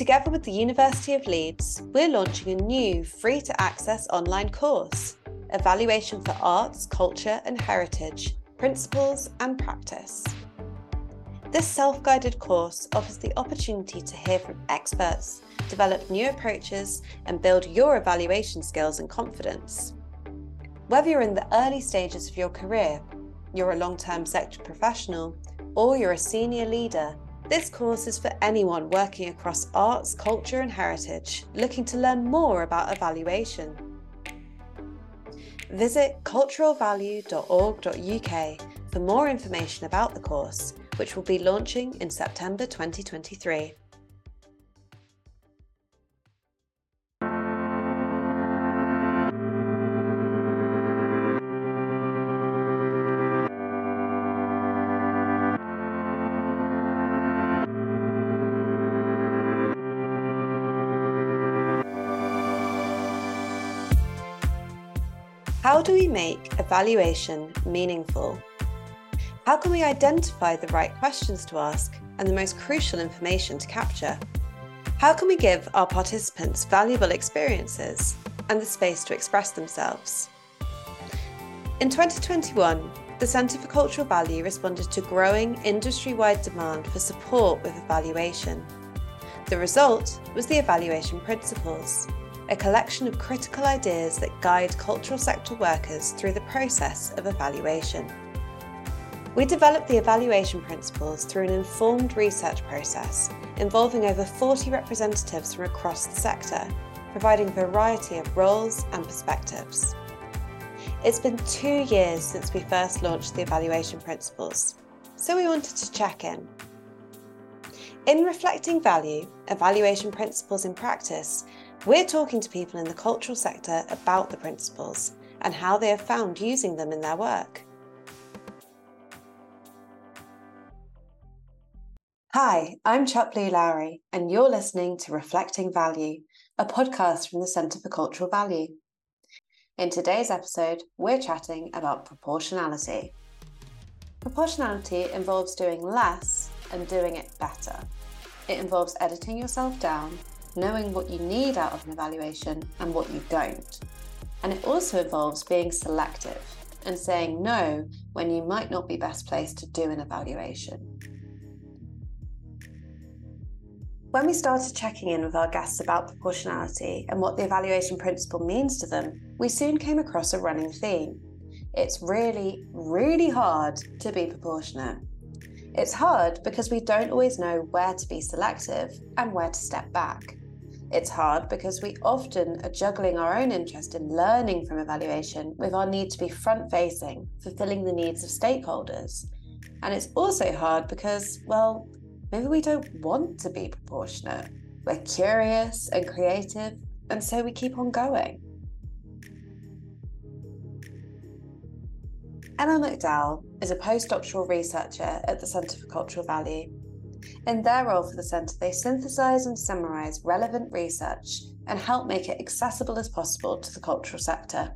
Together with the University of Leeds, we're launching a new free to access online course Evaluation for Arts, Culture and Heritage Principles and Practice. This self guided course offers the opportunity to hear from experts, develop new approaches, and build your evaluation skills and confidence. Whether you're in the early stages of your career, you're a long term sector professional, or you're a senior leader, this course is for anyone working across arts, culture, and heritage looking to learn more about evaluation. Visit culturalvalue.org.uk for more information about the course, which will be launching in September 2023. How do we make evaluation meaningful? How can we identify the right questions to ask and the most crucial information to capture? How can we give our participants valuable experiences and the space to express themselves? In 2021, the Centre for Cultural Value responded to growing industry wide demand for support with evaluation. The result was the Evaluation Principles, a collection of critical ideas that guide cultural sector workers through the process of evaluation. We developed the evaluation principles through an informed research process involving over 40 representatives from across the sector, providing a variety of roles and perspectives. It's been two years since we first launched the evaluation principles, so we wanted to check in. In reflecting value, evaluation principles in practice, we're talking to people in the cultural sector about the principles and how they have found using them in their work. Hi, I'm Chuck Blue Lowry, and you're listening to Reflecting Value, a podcast from the Centre for Cultural Value. In today's episode, we're chatting about proportionality. Proportionality involves doing less and doing it better. It involves editing yourself down knowing what you need out of an evaluation and what you don't. And it also involves being selective and saying no when you might not be best placed to do an evaluation. When we started checking in with our guests about proportionality and what the evaluation principle means to them, we soon came across a running theme. It's really, really hard to be proportionate. It's hard because we don't always know where to be selective and where to step back. It's hard because we often are juggling our own interest in learning from evaluation with our need to be front facing, fulfilling the needs of stakeholders. And it's also hard because, well, maybe we don't want to be proportionate. We're curious and creative, and so we keep on going. Emma McDowell is a postdoctoral researcher at the Centre for Cultural Value in their role for the Centre, they synthesize and summarize relevant research and help make it accessible as possible to the cultural sector.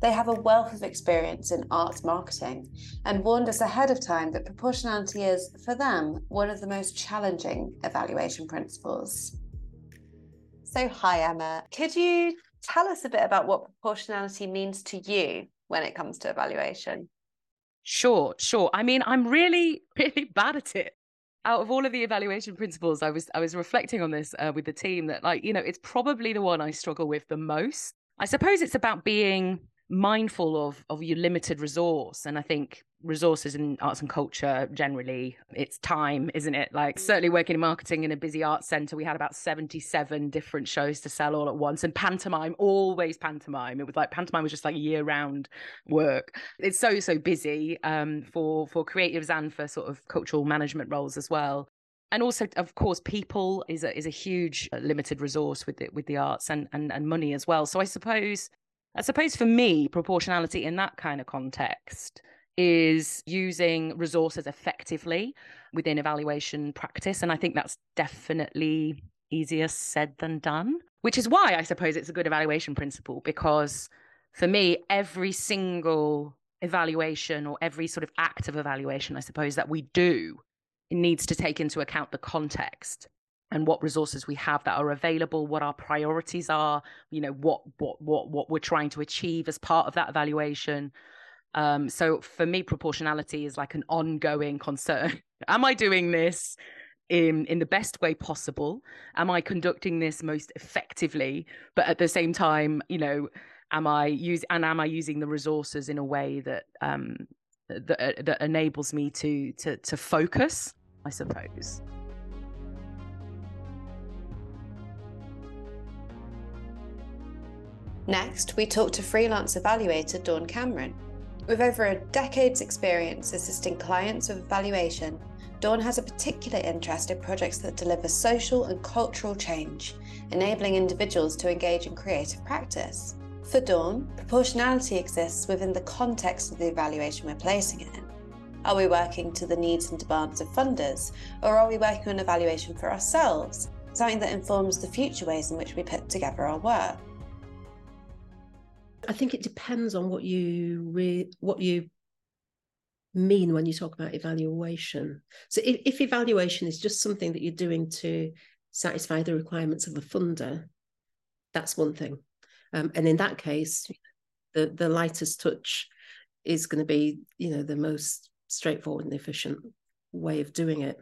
They have a wealth of experience in arts marketing and warned us ahead of time that proportionality is, for them, one of the most challenging evaluation principles. So, hi, Emma. Could you tell us a bit about what proportionality means to you when it comes to evaluation? Sure, sure. I mean, I'm really, really bad at it. Out of all of the evaluation principles, I was I was reflecting on this uh, with the team that, like, you know, it's probably the one I struggle with the most. I suppose it's about being mindful of of your limited resource, and I think resources in arts and culture generally it's time isn't it? Like certainly working in marketing in a busy arts center we had about 77 different shows to sell all at once and pantomime always pantomime. It was like pantomime was just like year round work. It's so so busy um, for for creatives and for sort of cultural management roles as well. And also of course people is a is a huge uh, limited resource with the, with the arts and, and and money as well. So i suppose i suppose for me proportionality in that kind of context is using resources effectively within evaluation practice. And I think that's definitely easier said than done, which is why I suppose it's a good evaluation principle because for me, every single evaluation or every sort of act of evaluation, I suppose, that we do needs to take into account the context and what resources we have that are available what our priorities are you know what what what what we're trying to achieve as part of that evaluation um, so for me proportionality is like an ongoing concern. Am i doing this in in the best way possible? Am i conducting this most effectively? But at the same time you know am i use and am i using the resources in a way that um that, uh, that enables me to to to focus i suppose. Next, we talk to freelance evaluator Dawn Cameron. With over a decade's experience assisting clients with evaluation, Dawn has a particular interest in projects that deliver social and cultural change, enabling individuals to engage in creative practice. For Dawn, proportionality exists within the context of the evaluation we're placing it in. Are we working to the needs and demands of funders, or are we working on evaluation for ourselves, something that informs the future ways in which we put together our work? I think it depends on what you re- what you mean when you talk about evaluation. So if, if evaluation is just something that you're doing to satisfy the requirements of a funder, that's one thing. Um, and in that case, the the lightest touch is going to be, you know, the most straightforward and efficient way of doing it.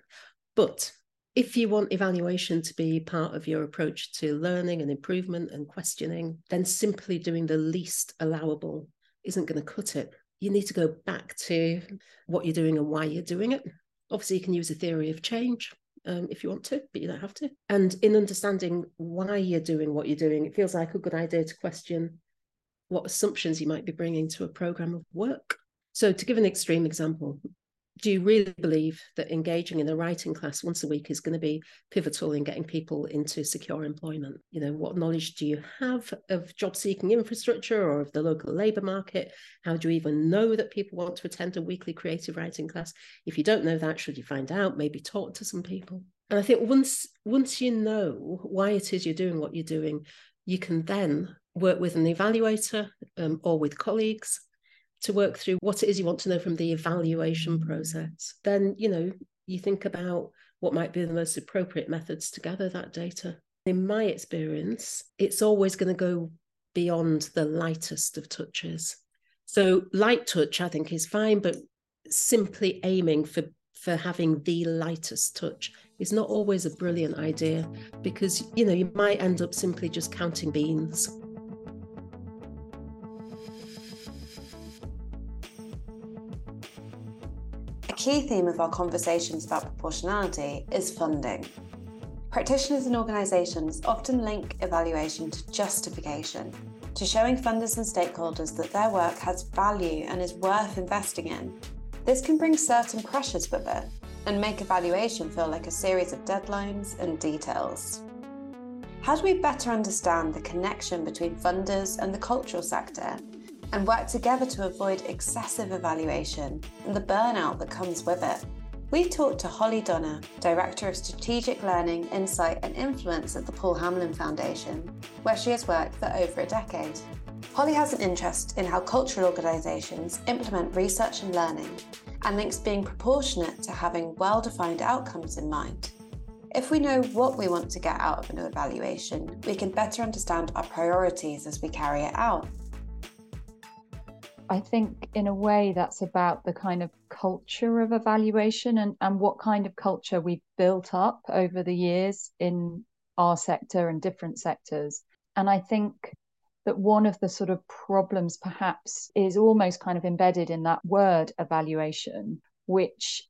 But if you want evaluation to be part of your approach to learning and improvement and questioning, then simply doing the least allowable isn't going to cut it. You need to go back to what you're doing and why you're doing it. Obviously, you can use a theory of change um, if you want to, but you don't have to. And in understanding why you're doing what you're doing, it feels like a good idea to question what assumptions you might be bringing to a program of work. So, to give an extreme example, do you really believe that engaging in a writing class once a week is going to be pivotal in getting people into secure employment? You know what knowledge do you have of job seeking infrastructure or of the local labor market? How do you even know that people want to attend a weekly creative writing class? If you don't know that should you find out? Maybe talk to some people. And i think once once you know why it is you're doing what you're doing you can then work with an evaluator um, or with colleagues to work through what it is you want to know from the evaluation process, then you know you think about what might be the most appropriate methods to gather that data. In my experience, it's always going to go beyond the lightest of touches. So light touch, I think, is fine, but simply aiming for for having the lightest touch is not always a brilliant idea because you know you might end up simply just counting beans key theme of our conversations about proportionality is funding. Practitioners and organisations often link evaluation to justification, to showing funders and stakeholders that their work has value and is worth investing in. This can bring certain pressures with it and make evaluation feel like a series of deadlines and details. How do we better understand the connection between funders and the cultural sector and work together to avoid excessive evaluation and the burnout that comes with it. We talked to Holly Donagh, Director of Strategic Learning, Insight and Influence at the Paul Hamlyn Foundation, where she has worked for over a decade. Holly has an interest in how cultural organisations implement research and learning and links being proportionate to having well defined outcomes in mind. If we know what we want to get out of an evaluation, we can better understand our priorities as we carry it out. I think in a way that's about the kind of culture of evaluation and, and what kind of culture we've built up over the years in our sector and different sectors. And I think that one of the sort of problems perhaps is almost kind of embedded in that word evaluation, which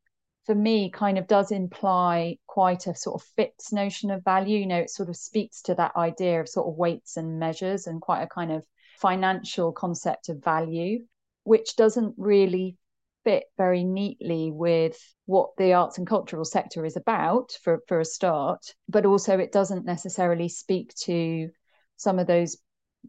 for me kind of does imply quite a sort of fixed notion of value. You know, it sort of speaks to that idea of sort of weights and measures and quite a kind of financial concept of value, which doesn't really fit very neatly with what the arts and cultural sector is about for, for a start, but also it doesn't necessarily speak to some of those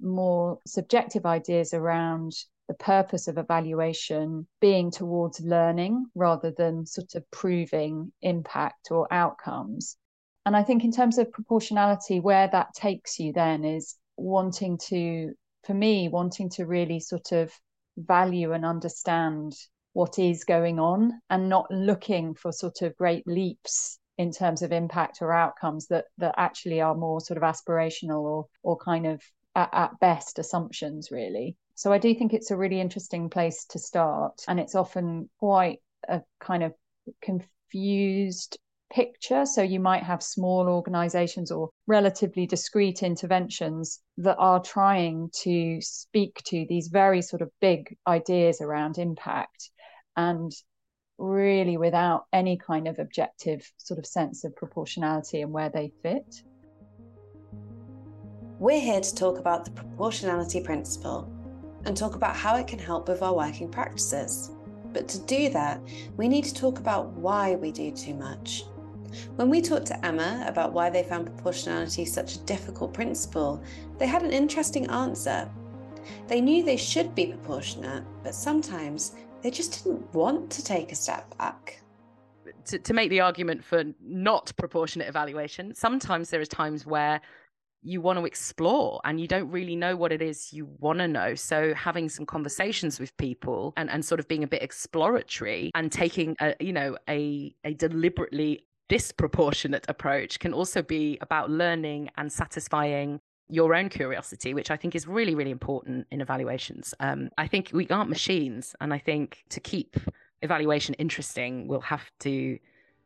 more subjective ideas around the purpose of evaluation being towards learning rather than sort of proving impact or outcomes. And I think in terms of proportionality, where that takes you then is wanting to for me, wanting to really sort of value and understand what is going on and not looking for sort of great leaps in terms of impact or outcomes that that actually are more sort of aspirational or or kind of at, at best assumptions really. So i do think it's a really interesting place to start and it's often quite a kind of confused picture. So you might have small organizations or relatively discrete interventions that are trying to speak to these very sort of big ideas around impact and really without any kind of objective sort of sense of proportionality and where they fit. We're here to talk about the proportionality principle and talk about how it can help with our working practices. But to do that, we need to talk about why we do too much. When we talked to Emma about why they found proportionality such a difficult principle, they had an interesting answer. They knew they should be proportionate, but sometimes they just didn't want to take a step back. To, to make the argument for not proportionate evaluation, sometimes there are times where you want to explore and you don't really know what it is you want to know. So having some conversations with people and, and sort of being a bit exploratory and taking a, you know, a, a deliberately disproportionate approach can also be about learning and satisfying your own curiosity, which I think is really, really important in evaluations. Um, I think we aren't machines. And I think to keep evaluation interesting, we'll have to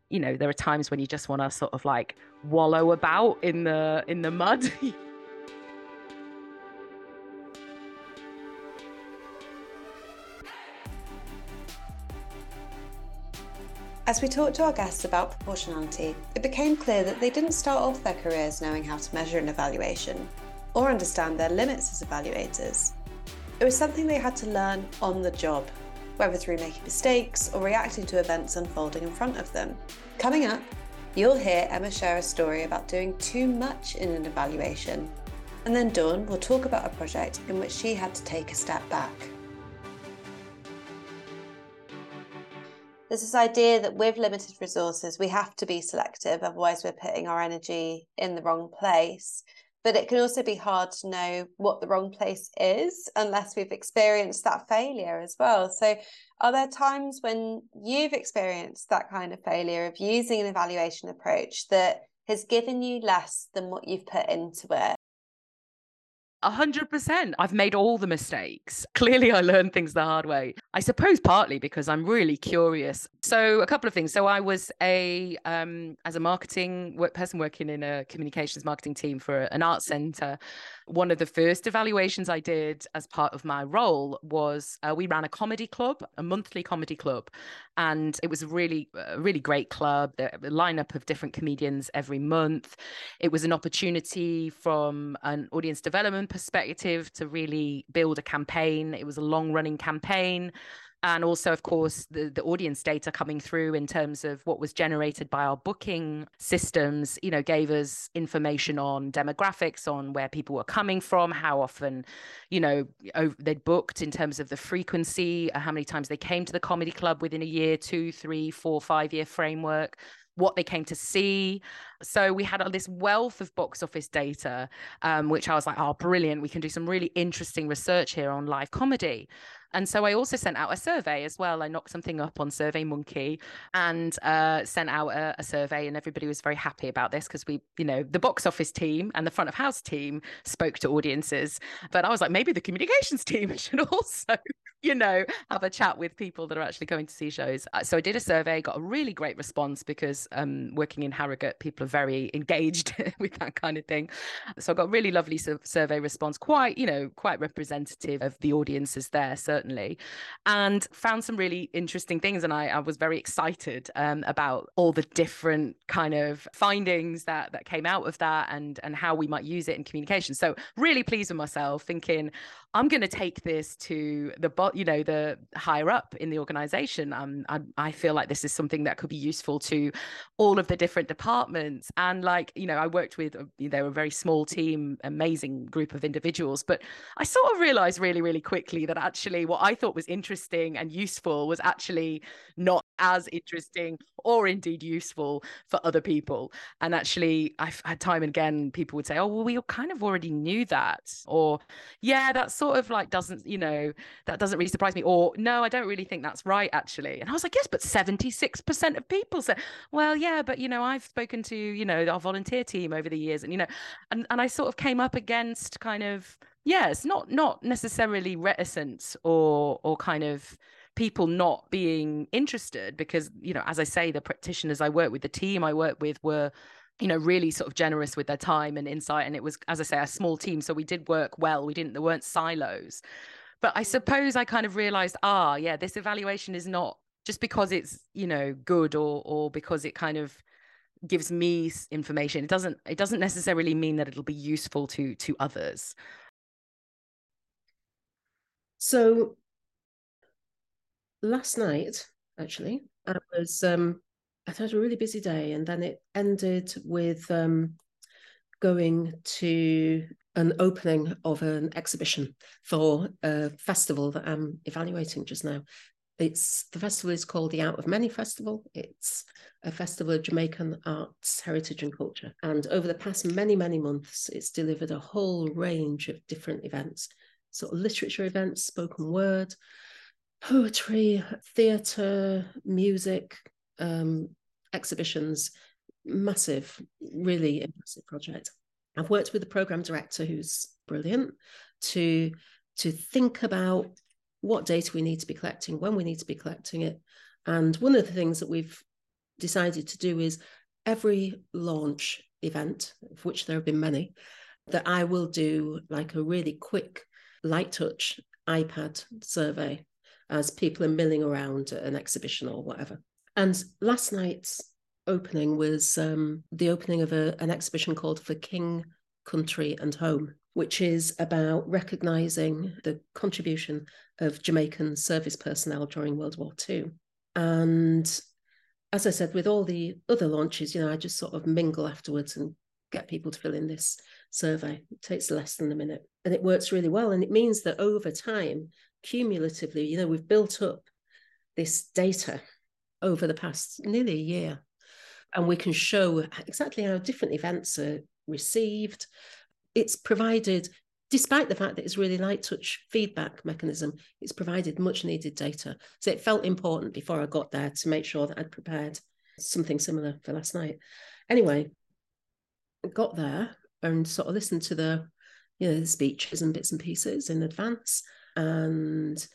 you know there are times when you just want to sort of like wallow about in the in the mud As we talked to our guests about proportionality, it became clear that they didn't start off their careers knowing how to measure an evaluation or understand their limits as evaluators. It was something they had to learn on the job whether through making mistakes or reacting to events unfolding in front of them. Coming up, you'll hear Emma share a story about doing too much in an evaluation. And then Dawn will talk about a project in which she had to take a step back. There's this idea that with limited resources, we have to be selective, otherwise, we're putting our energy in the wrong place but it can also be hard to know what the wrong place is unless we've experienced that failure as well. So, are there times when you've experienced that kind of failure of using an evaluation approach that has given you less than what you've put into it? A hundred percent. I've made all the mistakes. Clearly, I learned things the hard way. I suppose partly because I'm really curious. So, a couple of things. So, I was a um, as a marketing work person working in a communications marketing team for an art center. One of the first evaluations I did as part of my role was uh, we ran a comedy club, a monthly comedy club, and it was a really, a really great club. The lineup of different comedians every month. It was an opportunity from an audience development perspective to really build a campaign. It was a long running campaign and also of course the, the audience data coming through in terms of what was generated by our booking systems you know gave us information on demographics on where people were coming from how often you know they'd booked in terms of the frequency uh, how many times they came to the comedy club within a year two three four five year framework what they came to see. So we had this wealth of box office data, um, which I was like, oh, brilliant. We can do some really interesting research here on live comedy. And so I also sent out a survey as well. I knocked something up on SurveyMonkey and uh, sent out a, a, survey, and everybody was very happy about this because we, you know, the box office team and the front of house team spoke to audiences. But I was like, maybe the communications team should also you know, have a chat with people that are actually going to see shows. Uh, so I did a survey, got a really great response because um, working in Harrogate, people are very engaged with that kind of thing. So I got really lovely survey response, quite, you know, quite representative of the audiences there, certainly, and found some really interesting things. And I, I was very excited um, about all the different kind of findings that that came out of that and and how we might use it in communication. So really pleased with myself, thinking I'm going to take this to the you know the higher up in the organization um I, I, feel like this is something that could be useful to all of the different departments. And like you know i worked with uh, they were a very small team amazing group of individuals but i sort of realized really really quickly that actually what i thought was interesting and useful was actually not as interesting or indeed useful for other people. And actually i've had time and again people would say oh well we kind of already knew that or yeah that sort of like doesn't you know that doesn't doesn't really surprise me. Or no, I don't really think that's right, actually. And I was like, yes, but 76% of people said, well, yeah, but you know, I've spoken to, you know, our volunteer team over the years and, you know, and, and I sort of came up against kind of, yes, not not necessarily reticence or or kind of people not being interested because, you know, as I say, the practitioners I work with, the team I work with were you know really sort of generous with their time and insight and it was as i say a small team so we did work well we didn't there weren't silos but i suppose i kind of realized ah yeah this evaluation is not just because it's you know good or or because it kind of gives me information. It doesn't it doesn't necessarily mean that it'll be useful to to others. So last night actually i was um I had a really busy day, and then it ended with um, going to an opening of an exhibition for a festival that I'm evaluating just now. It's the festival is called the Out of Many Festival. It's a festival of Jamaican arts, heritage, and culture. And over the past many, many months, it's delivered a whole range of different events, sort of literature events, spoken word, poetry, theatre, music, um, exhibitions, massive, really impressive project. I've worked with the program director who's brilliant to to think about what data we need to be collecting, when we need to be collecting it. And one of the things that we've decided to do is every launch event, of which there have been many, that I will do like a really quick light touch iPad survey as people are milling around an exhibition or whatever. And last night's opening was um, the opening of a, an exhibition called For King, Country and Home, which is about recognising the contribution of Jamaican service personnel during World War II. And as I said, with all the other launches, you know, I just sort of mingle afterwards and get people to fill in this survey. It takes less than a minute and it works really well. And it means that over time, cumulatively, you know, we've built up this data over the past nearly a year. And we can show exactly how different events are received. It's provided, despite the fact that it's really light touch feedback mechanism, it's provided much needed data. So it felt important before I got there to make sure that I'd prepared something similar for last night. Anyway, got there and sort of listened to the, you know, the speeches and bits and pieces in advance. And,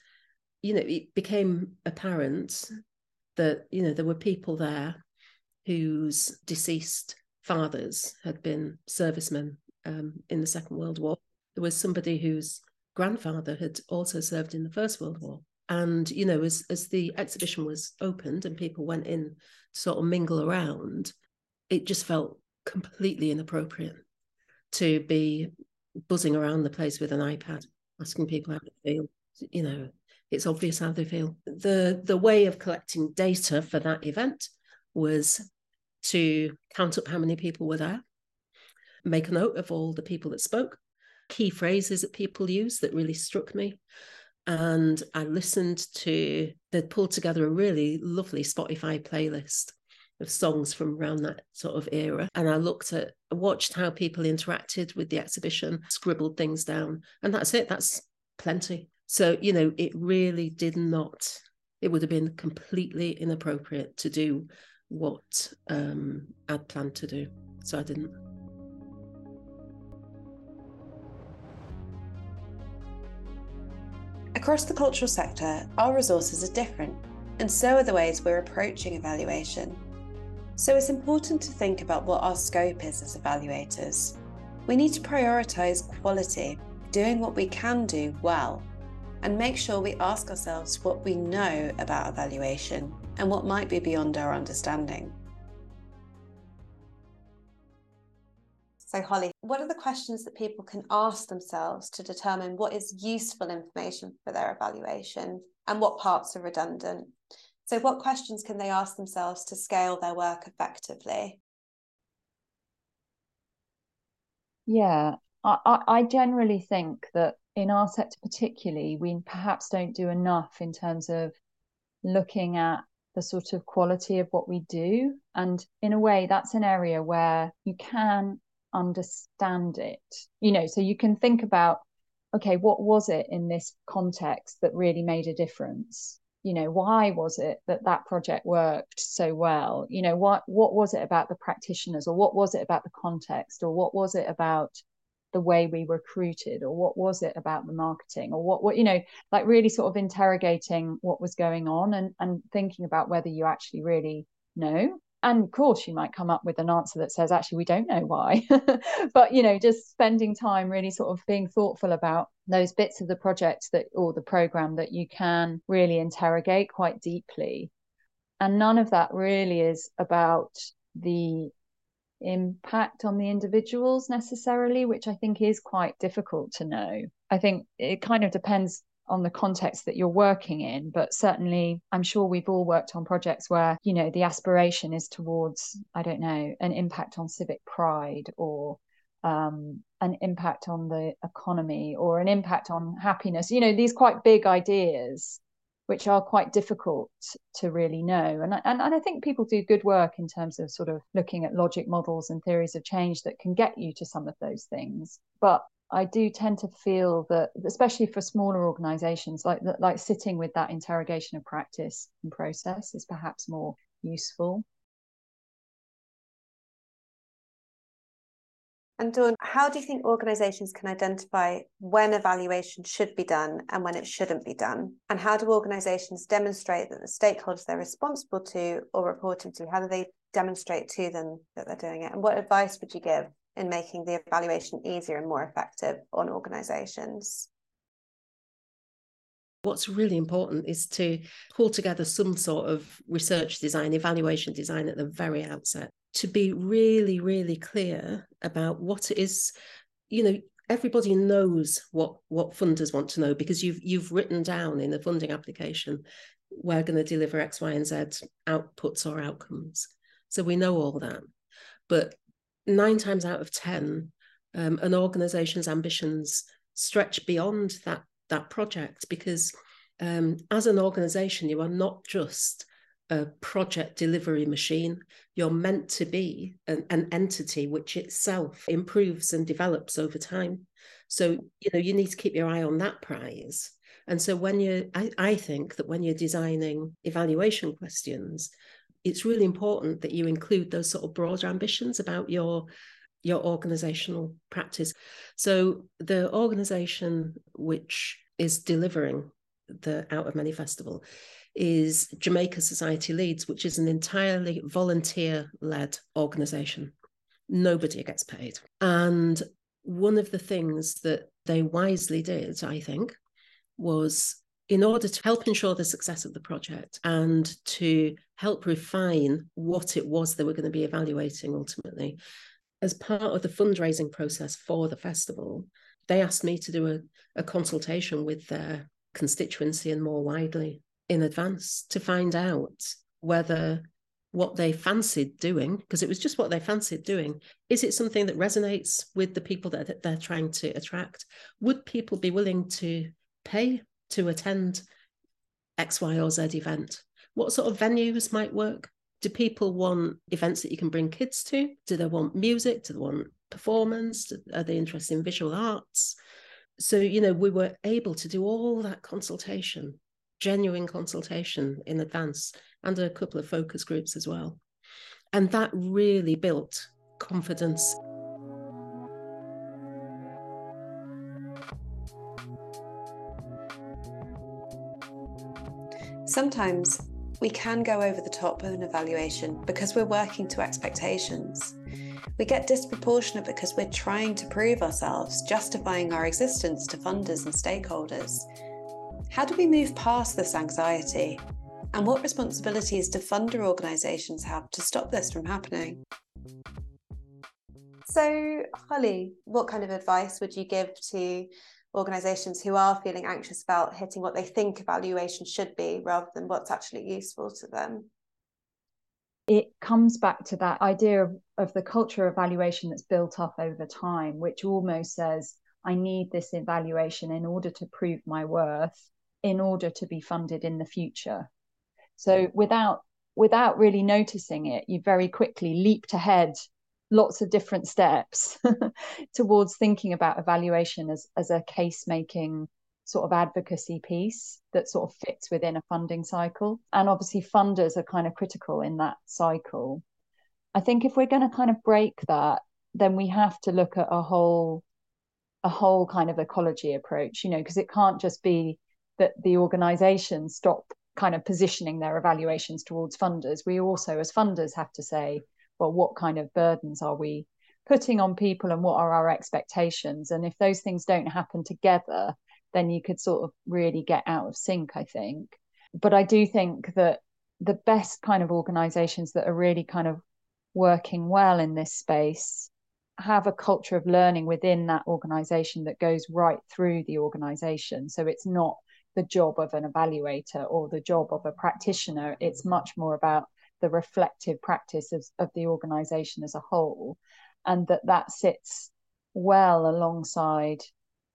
you know, it became apparent that you know there were people there whose deceased fathers had been servicemen um, in the Second World War. There was somebody whose grandfather had also served in the First World War. And you know, as as the exhibition was opened and people went in to sort of mingle around, it just felt completely inappropriate to be buzzing around the place with an iPad, asking people how they feel. You know, it's obvious how they feel. The the way of collecting data for that event was to count up how many people were there, make a note of all the people that spoke, key phrases that people use that really struck me. And I listened to, they'd pulled together a really lovely Spotify playlist of songs from around that sort of era. And I looked at, watched how people interacted with the exhibition, scribbled things down. And that's it. That's plenty. So, you know, it really did not, it would have been completely inappropriate to do what um, I'd planned to do. So I didn't. Across the cultural sector, our resources are different, and so are the ways we're approaching evaluation. So it's important to think about what our scope is as evaluators. We need to prioritise quality, doing what we can do well, and make sure we ask ourselves what we know about evaluation and what might be beyond our understanding. So, Holly, what are the questions that people can ask themselves to determine what is useful information for their evaluation and what parts are redundant? So, what questions can they ask themselves to scale their work effectively? Yeah, I, I generally think that in our sector particularly, we perhaps don't do enough in terms of looking at the sort of quality of what we do. And in a way, that's an area where you can understand it. You know, so you can think about okay, what was it in this context that really made a difference? You know, why was it that that project worked so well? You know, what what was it about the practitioners, or what was it about the context, or what was it about the way we recruited or what was it about the marketing or what what you know like really sort of interrogating what was going on and and thinking about whether you actually really know. And of course you might come up with an answer that says actually we don't know why. But you know just spending time really sort of being thoughtful about those bits of the project that or the program that you can really interrogate quite deeply. And none of that really is about the impact on the individuals necessarily, which I think is quite difficult to know. I think it kind of depends on the context that you're working in but certainly i'm sure we've all worked on projects where you know the aspiration is towards i don't know an impact on civic pride or um, an impact on the economy or an impact on happiness you know these quite big ideas which are quite difficult to really know. And, and, and I think people do good work in terms of sort of looking at logic models and theories of change that can get you to some of those things. But I do tend to feel that, especially for smaller organizations, like like sitting with that interrogation of practice and process is perhaps more useful. And Dawn, how do you think organisations can identify when evaluation should be done and when it shouldn't be done? And how do organisations demonstrate that the stakeholders they're responsible to or reporting to, how do they demonstrate to them that they're doing it? And what advice would you give in making the evaluation easier and more effective on organisations? What's really important is to pull together some sort of research design, evaluation design at the very outset to be really, really clear about what it is, you know, everybody knows what what funders want to know because you've you've written down in the funding application we're going to deliver X, Y, and Z outputs or outcomes. So we know all that. But nine times out of 10, um, an organization's ambitions stretch beyond that, that project because um, as an organization, you are not just a project delivery machine. You're meant to be an, an, entity which itself improves and develops over time. So, you know, you need to keep your eye on that prize. And so when you I, I think that when you're designing evaluation questions, it's really important that you include those sort of broader ambitions about your your organizational practice. So the organization which is delivering the Out of Many Festival is Jamaica Society Leeds, which is an entirely volunteer led organization. Nobody gets paid. And one of the things that they wisely did, I think, was in order to help ensure the success of the project and to help refine what it was they were going to be evaluating ultimately, as part of the fundraising process for the festival, they asked me to do a, a consultation with their constituency and more widely in advance to find out whether what they fancied doing, because it was just what they fancied doing, is it something that resonates with the people that they're trying to attract? Would people be willing to pay to attend X, Y, or Z event? What sort of venues might work? Do people want events that you can bring kids to? Do they want music? Do they want performance? Are they interested in visual arts? So, you know, we were able to do all that consultation genuine consultation in advance and a couple of focus groups as well. And that really built confidence. Sometimes we can go over the top of an evaluation because we're working to expectations. We get disproportionate because we're trying to prove ourselves, justifying our existence to funders and stakeholders. How do we move past this anxiety? And what responsibilities do funder organisations have to stop this from happening? So, Holly, what kind of advice would you give to organisations who are feeling anxious about hitting what they think evaluation should be rather than what's actually useful to them? It comes back to that idea of, of the culture of evaluation that's built up over time, which almost says, I need this evaluation in order to prove my worth in order to be funded in the future. So without without really noticing it, you very quickly leaped ahead lots of different steps towards thinking about evaluation as, as a case making sort of advocacy piece that sort of fits within a funding cycle. And obviously, funders are kind of critical in that cycle. I think if we're going to kind of break that, then we have to look at a whole a whole kind of ecology approach, you know, because it can't just be that the organizations stop kind of positioning their evaluations towards funders. We also, as funders, have to say, well, what kind of burdens are we putting on people and what are our expectations? And if those things don't happen together, then you could sort of really get out of sync, I think. But I do think that the best kind of organizations that are really kind of working well in this space have a culture of learning within that organization that goes right through the organization. So it's not the job of an evaluator or the job of a practitioner. It's mm-hmm. much more about the reflective practice of, of the organization as a whole, and that that sits well alongside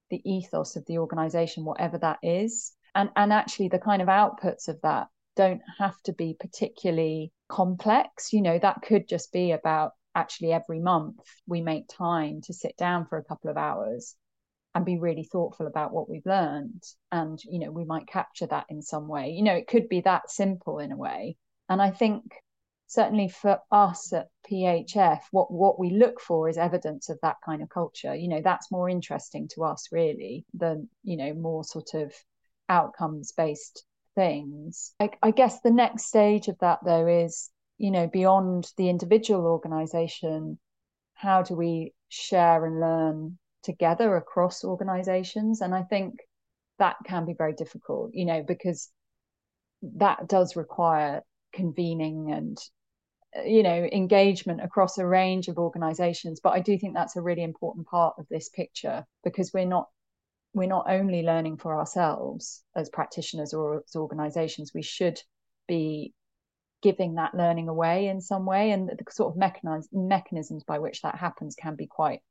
the ethos of the organization, whatever that is. And, and actually, the kind of outputs of that don't have to be particularly complex. You know, that could just be about actually every month we make time to sit down for a couple of hours and be really thoughtful about what we've learned. And you know we might capture that in some way. You know it could be that simple in a way. And i think certainly for us at phf what what we look for is evidence of that kind of culture. You know that's more interesting to us really than you know more sort of outcomes based things. I, I guess the next stage of that though is you know beyond the individual organization how do we share and learn together across organizations and i think that can be very difficult you know because that does require convening and uh, you know engagement across a range of organizations. But i do think that's a really important part of this picture because we're not we're not only learning for ourselves as practitioners or as organizations. We should be giving that learning away in some way and the sort of mechanisms mechanisms by which that happens can be quite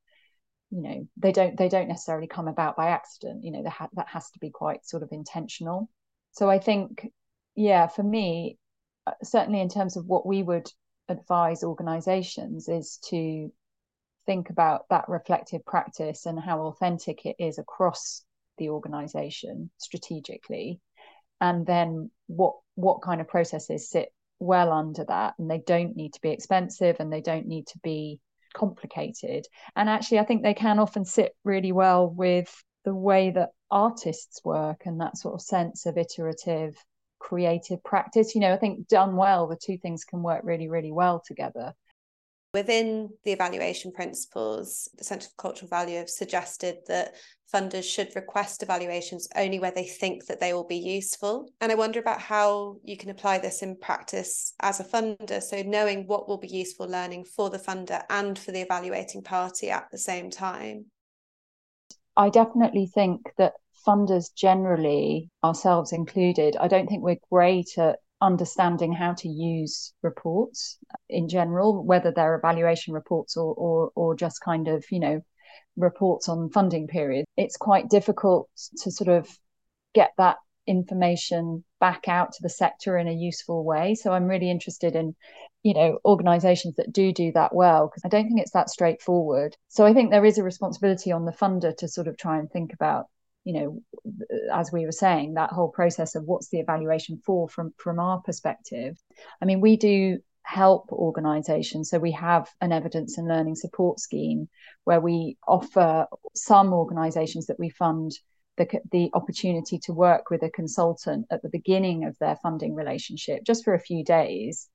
you know they don't they don't necessarily come about by accident you know ha- that has to be quite sort of intentional. So i think yeah for me uh, certainly in terms of what we would advise organizations is to think about that reflective practice and how authentic it is across the organization strategically. And then what what kind of processes sit well under that. And they don't need to be expensive and they don't need to be complicated. And actually i think they can often sit really well with the way that artists work and that sort of sense of iterative creative practice. You know i think done well the two things can work really really well together Within the evaluation principles, the Centre for Cultural Value have suggested that funders should request evaluations only where they think that they will be useful. And I wonder about how you can apply this in practice as a funder. So, knowing what will be useful learning for the funder and for the evaluating party at the same time. I definitely think that funders generally, ourselves included, I don't think we're great at understanding how to use reports in general, whether they're evaluation reports or, or, or just kind of, you know, reports on funding periods. It's quite difficult to sort of get that information back out to the sector in a useful way. So I'm really interested in, you know, organizations that do do that well, because I don't think it's that straightforward. So I think there is a responsibility on the funder to sort of try and think about you know uh, as we were saying that whole process of what's the evaluation for from from our perspective i mean we do help organizations. So we have an evidence and learning support scheme where we offer some organizations that we fund the, the opportunity to work with a consultant at the beginning of their funding relationship just for a few days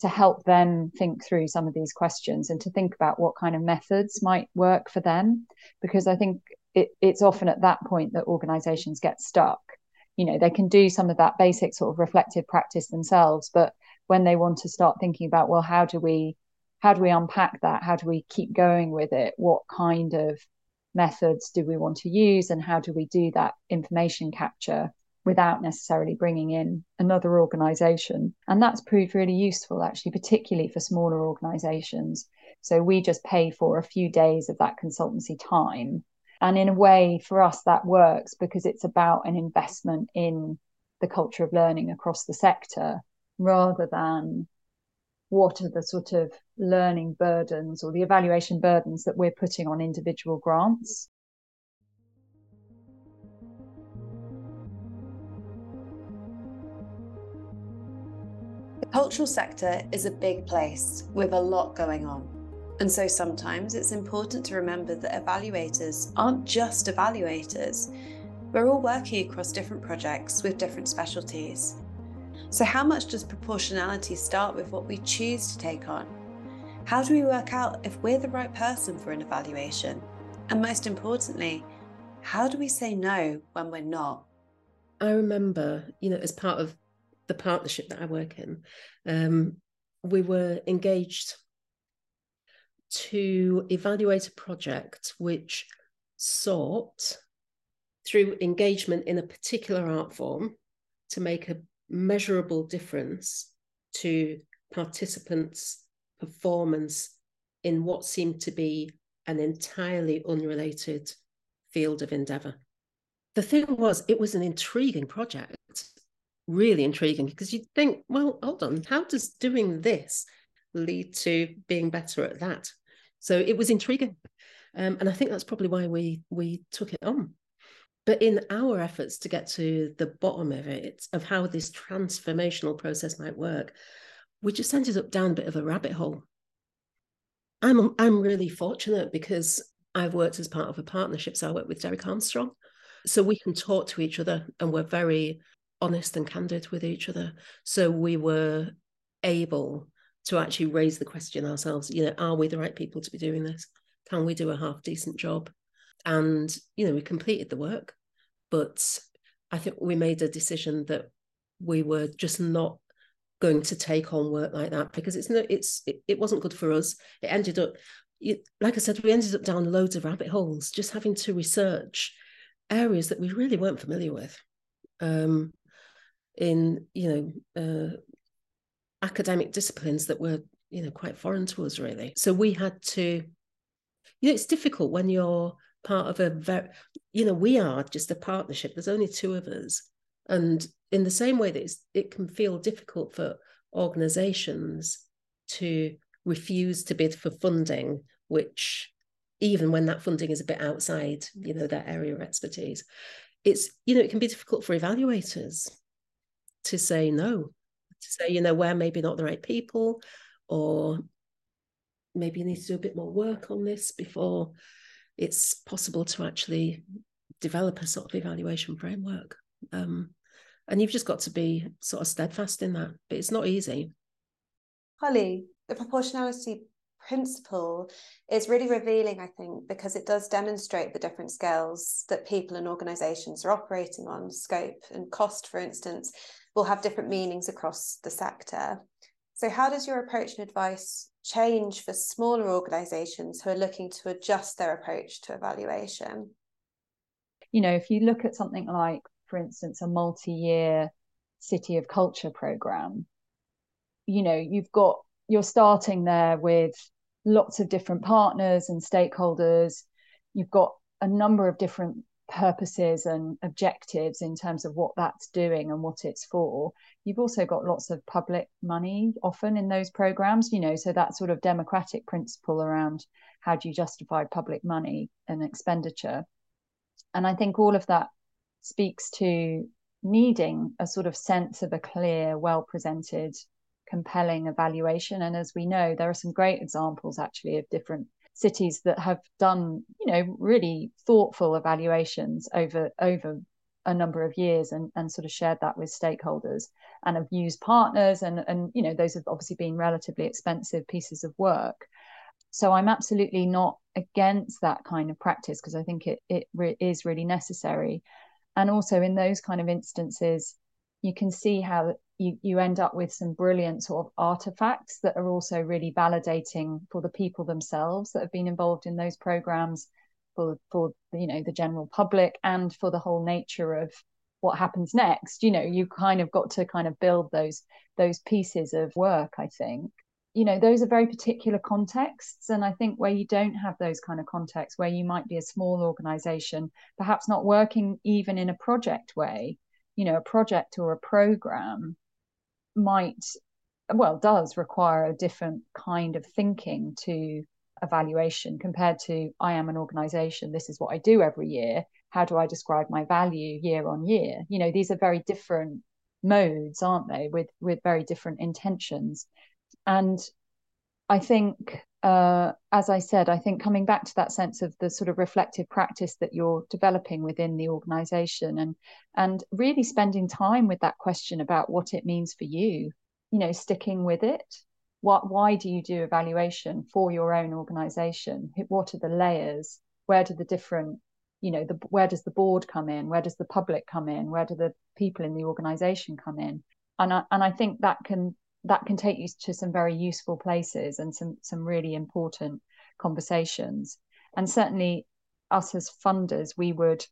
to help them think through some of these questions and to think about what kind of methods might work for them. Because i think it, it's often at that point that organizations get stuck. You know they can do some of that basic sort of reflective practice themselves but when they want to start thinking about well how do we how do we unpack that? How do we keep going with it? What kind of methods do we want to use? And how do we do that information capture without necessarily bringing in another organization? And that's proved really useful actually particularly for smaller organizations. So we just pay for a few days of that consultancy time and in a way, for us, that works because it's about an investment in the culture of learning across the sector rather than what are the sort of learning burdens or the evaluation burdens that we're putting on individual grants. The cultural sector is a big place with a lot going on. And so sometimes it's important to remember that evaluators aren't just evaluators. We're all working across different projects with different specialties. So, how much does proportionality start with what we choose to take on? How do we work out if we're the right person for an evaluation? And most importantly, how do we say no when we're not? I remember, you know, as part of the partnership that I work in, um, we were engaged to evaluate a project which sought, through engagement in a particular art form, to make a measurable difference to participants' performance in what seemed to be an entirely unrelated field of endeavor. The thing was, it was an intriguing project, really intriguing, because you'd think, well, hold on, how does doing this lead to being better at that? So it was intriguing. Um, and I think that's probably why we we took it on. But in our efforts to get to the bottom of it, of how this transformational process might work, we just ended up down a bit of a rabbit hole. I'm I'm really fortunate because I've worked as part of a partnership. So I work with Derek Armstrong. So we can talk to each other and we're very honest and candid with each other. So we were able to actually raise the question ourselves, you know, are we the right people to be doing this? Can we do a half decent job? And, you know, we completed the work, but I think we made a decision that we were just not going to take on work like that because it's no it's it, it wasn't good for us it ended up like i said we ended up down loads of rabbit holes just having to research areas that we really weren't familiar with um, in you know uh, academic disciplines that were you know quite foreign to us really. So we had to you know it's difficult when you're part of a very you know we are just a partnership. There's only two of us. And in the same way that it can feel difficult for organizations to refuse to bid for funding which even when that funding is a bit outside you know their area of expertise it's you know it can be difficult for evaluators to say no say, you know, we're maybe not the right people, or maybe you need to do a bit more work on this before it's possible to actually develop a sort of evaluation framework. Um, and you've just got to be sort of steadfast in that, but it's not easy. Holly, the proportionality principle is really revealing, I think, because it does demonstrate the different scales that people and organizations are operating on, scope and cost, for instance, will have different meanings across the sector. So, how does your approach and advice change for smaller organisations who are looking to adjust their approach to evaluation? You know, if you look at something like, for instance, a multi year City of Culture programme, you know, you've got, you're starting there with lots of different partners and stakeholders. You've got a number of different purposes and objectives in terms of what that's doing and what it's for. You've also got lots of public money often in those programs, you know, so that sort of democratic principle around how do you justify public money and expenditure. And I think all of that speaks to needing a sort of sense of a clear, well presented, compelling evaluation. And as we know, there are some great examples actually of different cities that have done, you know, really thoughtful evaluations over over a number of years and, and sort of shared that with stakeholders and have used partners and and you know those have obviously been relatively expensive pieces of work. So i'm absolutely not against that kind of practice because i think it it re- is really necessary. And also in those kind of instances you can see how you, you end up with some brilliant sort of artifacts that are also really validating for the people themselves that have been involved in those programs for for you know the general public and for the whole nature of what happens next. You know you kind of got to kind of build those those pieces of work i think. You know those are very particular contexts and i think where you don't have those kind of contexts where you might be a small organization perhaps not working even in a project way you know a project or a program might well does require a different kind of thinking to evaluation compared to I am an organization this is what I do every year. How do I describe my value year on year? You know these are very different modes aren't they with with very different intentions. And I think uh, as I said, I think coming back to that sense of the sort of reflective practice that you're developing within the organization and and really spending time with that question about what it means for you, you know, sticking with it. What why do you do evaluation for your own organization? What are the layers? Where do the different, you know, the where does the board come in? Where does the public come in? Where do the people in the organization come in? And I, and I think that can that can take you to some very useful places and some some really important conversations. And certainly us as funders we would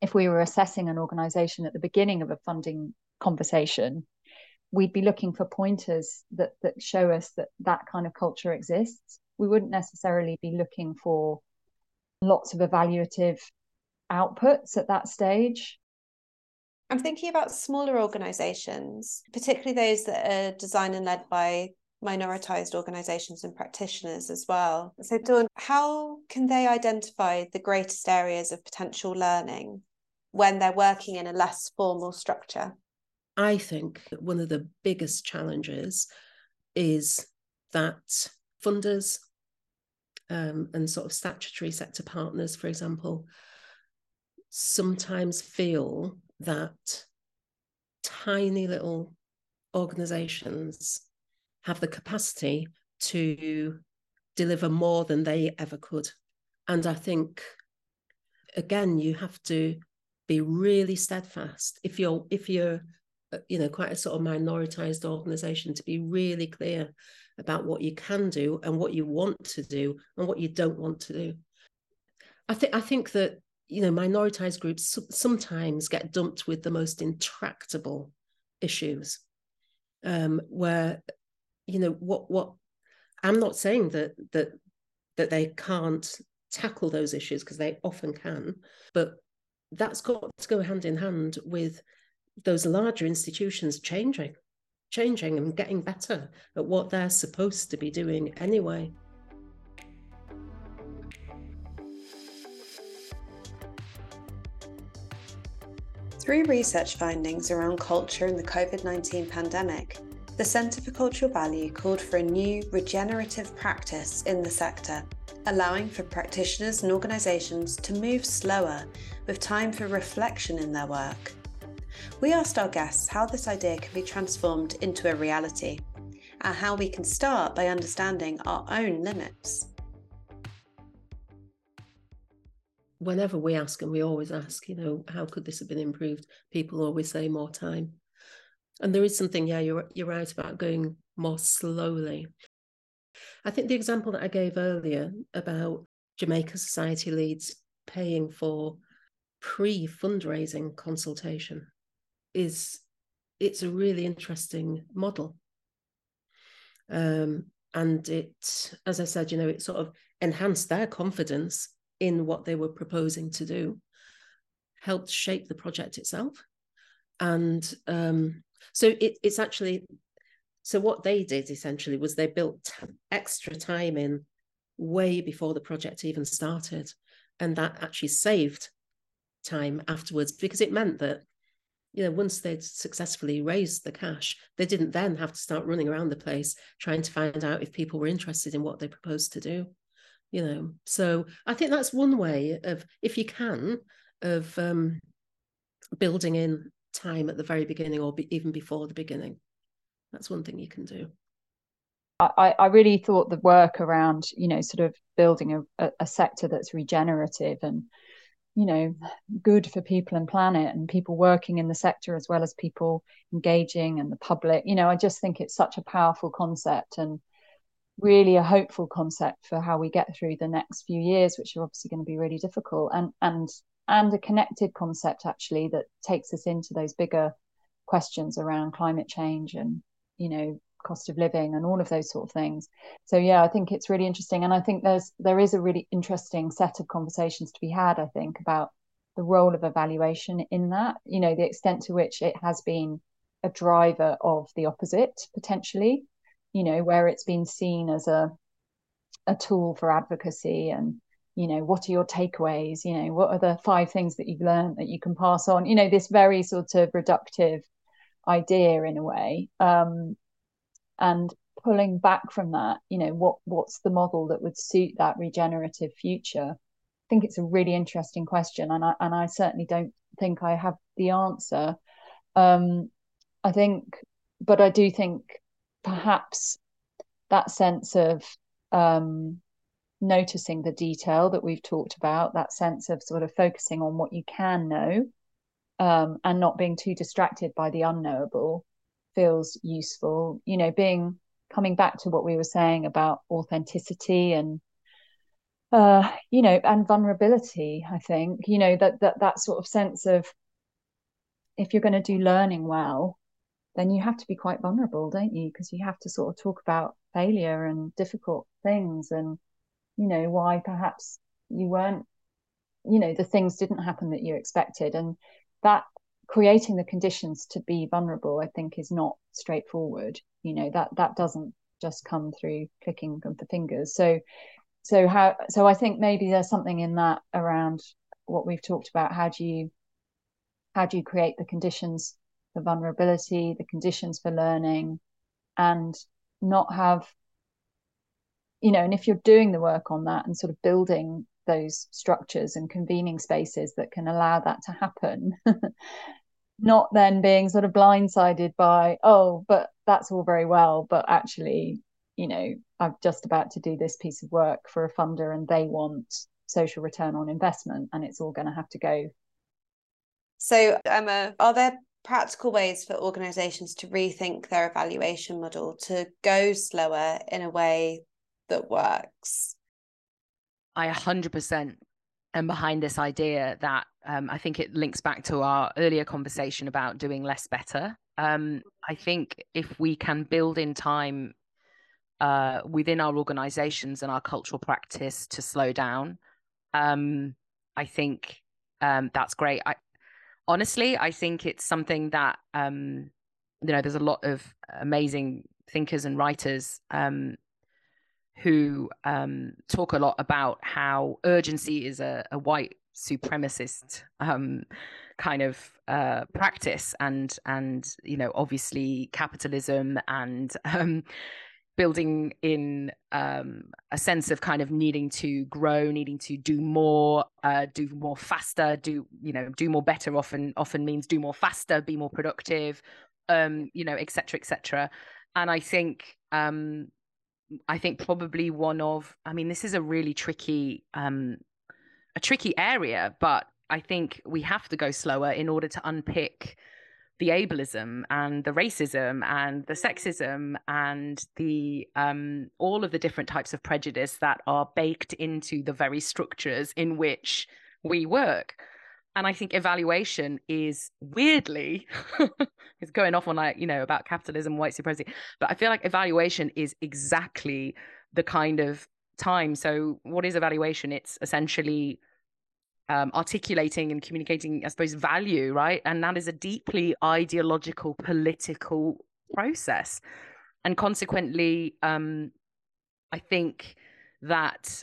if we were assessing an organization at the beginning of a funding conversation we'd be looking for pointers that that show us that that kind of culture exists. We wouldn't necessarily be looking for lots of evaluative outputs at that stage I'm thinking about smaller organizations, particularly those that are designed and led by minoritized organizations and practitioners as well. So, Dawn, how can they identify the greatest areas of potential learning when they're working in a less formal structure? I think one of the biggest challenges is that funders um, and sort of statutory sector partners, for example, sometimes feel that tiny little organizations have the capacity to deliver more than they ever could. And I think, again, you have to be really steadfast. If you're, if you're, you know, quite a sort of minoritized organization, to be really clear about what you can do and what you want to do and what you don't want to do. I think I think that you know, minoritized groups sometimes get dumped with the most intractable issues, um, where, you know, what what I'm not saying that that that they can't tackle those issues because they often can, but that's got to go hand in hand with those larger institutions changing, changing and getting better at what they're supposed to be doing anyway. Through research findings around culture in the COVID 19 pandemic, the Centre for Cultural Value called for a new regenerative practice in the sector, allowing for practitioners and organisations to move slower with time for reflection in their work. We asked our guests how this idea can be transformed into a reality and how we can start by understanding our own limits. Whenever we ask, and we always ask, you know, how could this have been improved? People always say more time. And there is something, yeah, you're you're right about going more slowly. I think the example that I gave earlier about Jamaica Society Leeds paying for pre-fundraising consultation is it's a really interesting model. Um, and it, as I said, you know, it sort of enhanced their confidence in what they were proposing to do helped shape the project itself. And um, so it, it's actually, so what they did essentially was they built extra time in way before the project even started. And that actually saved time afterwards because it meant that you know once they'd successfully raised the cash they didn't then have to start running around the place trying to find out if people were interested in what they proposed to do you know? So i think that's one way of if you can of um, building in time at the very beginning or be, even before the beginning. That's one thing you can do. I, I really thought the work around you know sort of building a, a sector that's regenerative and you know good for people and planet and people working in the sector as well as people engaging and the public you know i just think it's such a powerful concept and really a hopeful concept for how we get through the next few years, which are obviously going to be really difficult, and and and a connected concept actually that takes us into those bigger questions around climate change and you know cost of living and all of those sort of things. So yeah, I think it's really interesting, and I think there's there is a really interesting set of conversations to be had. I think about the role of evaluation in that, you know, the extent to which it has been a driver of the opposite potentially, you know, where it's been seen as a a tool for advocacy and you know what are your takeaways? You know what are the five things that you've learned that you can pass on? You know this very sort of reductive idea in a way um, and pulling back from that you know what what's the model that would suit that regenerative future? I think it's a really interesting question and i and i certainly don't think i have the answer. Um, i think but i do think perhaps that sense of um, noticing the detail that we've talked about that sense of sort of focusing on what you can know um, and not being too distracted by the unknowable feels useful. You know being coming back to what we were saying about authenticity and uh, you know and vulnerability i think you know that that that sort of sense of if you're going to do learning well then you have to be quite vulnerable don't you? Because you have to sort of talk about failure and difficult things and you know why perhaps you weren't you know the things didn't happen that you expected. And that creating the conditions to be vulnerable i think is not straightforward. You know that that doesn't just come through clicking of the fingers. So so how so i think maybe there's something in that around what we've talked about. How do you how do you create the conditions for vulnerability the conditions for learning and not have you know and if you're doing the work on that and sort of building those structures and convening spaces that can allow that to happen not then being sort of blindsided by oh but that's all very well but actually you know i'm just about to do this piece of work for a funder and they want social return on investment and it's all going to have to go. So emma are there practical ways for organizations to rethink their evaluation model to go slower in a way that works i 100% am behind this idea that um, I think it links back to our earlier conversation about doing less better. Um, I think if we can build in time uh, within our organizations and our cultural practice to slow down, um, I think um, that's great. I, honestly, I think it's something that, um, you know, there's a lot of amazing thinkers and writers um, who um, talk a lot about how urgency is a, a white supremacist um, kind of uh, practice, and and you know obviously capitalism and um, building in um, a sense of kind of needing to grow, needing to do more, uh, do more faster, do you know do more better. Often often means do more faster, be more productive, um, you know, etc. etc. And I think um, I think probably one of I mean this is a really tricky um a tricky area but I think we have to go slower in order to unpick the ableism and the racism and the sexism and the um all of the different types of prejudice that are baked into the very structures in which we work and I think evaluation is weirdly it's going off on like you know about capitalism, white supremacy, but I feel like evaluation is exactly the kind of time. So what is evaluation? It's essentially um, articulating and communicating, I suppose, value, right? And that is a deeply ideological, political process, and consequently, um, I think that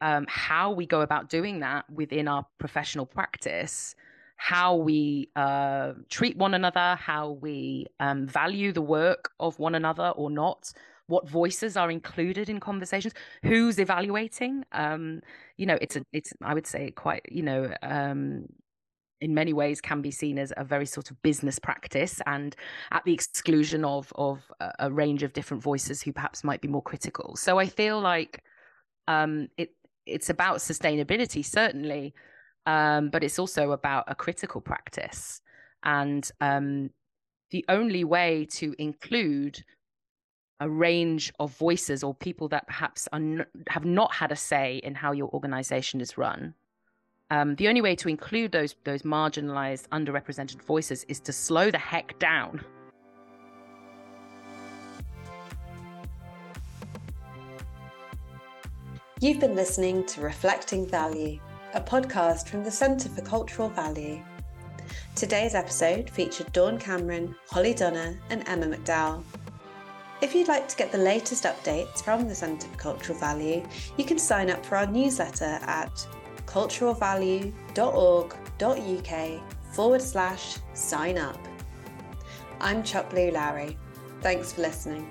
um, how we go about doing that within our professional practice, how we uh, treat one another, how we um, value the work of one another or not, what voices are included in conversations, who's evaluating. Um, you know, it's a, it's I would say quite, you know, um, in many ways can be seen as a very sort of business practice and at the exclusion of of a range of different voices who perhaps might be more critical. So I feel like um, it it's about sustainability certainly um, but it's also about a critical practice and um, the only way to include a range of voices or people that perhaps n- have not had a say in how your organization is run um, the only way to include those those marginalized underrepresented voices is to slow the heck down You've been listening to Reflecting Value, a podcast from the Centre for Cultural Value. Today's episode featured Dawn Cameron, Holly Donagh, and Emma McDowell. If you'd like to get the latest updates from the Centre for Cultural Value, you can sign up for our newsletter at culturalvalue.org.uk forward slash sign up. I'm Chuck Blue Lowry. Thanks for listening.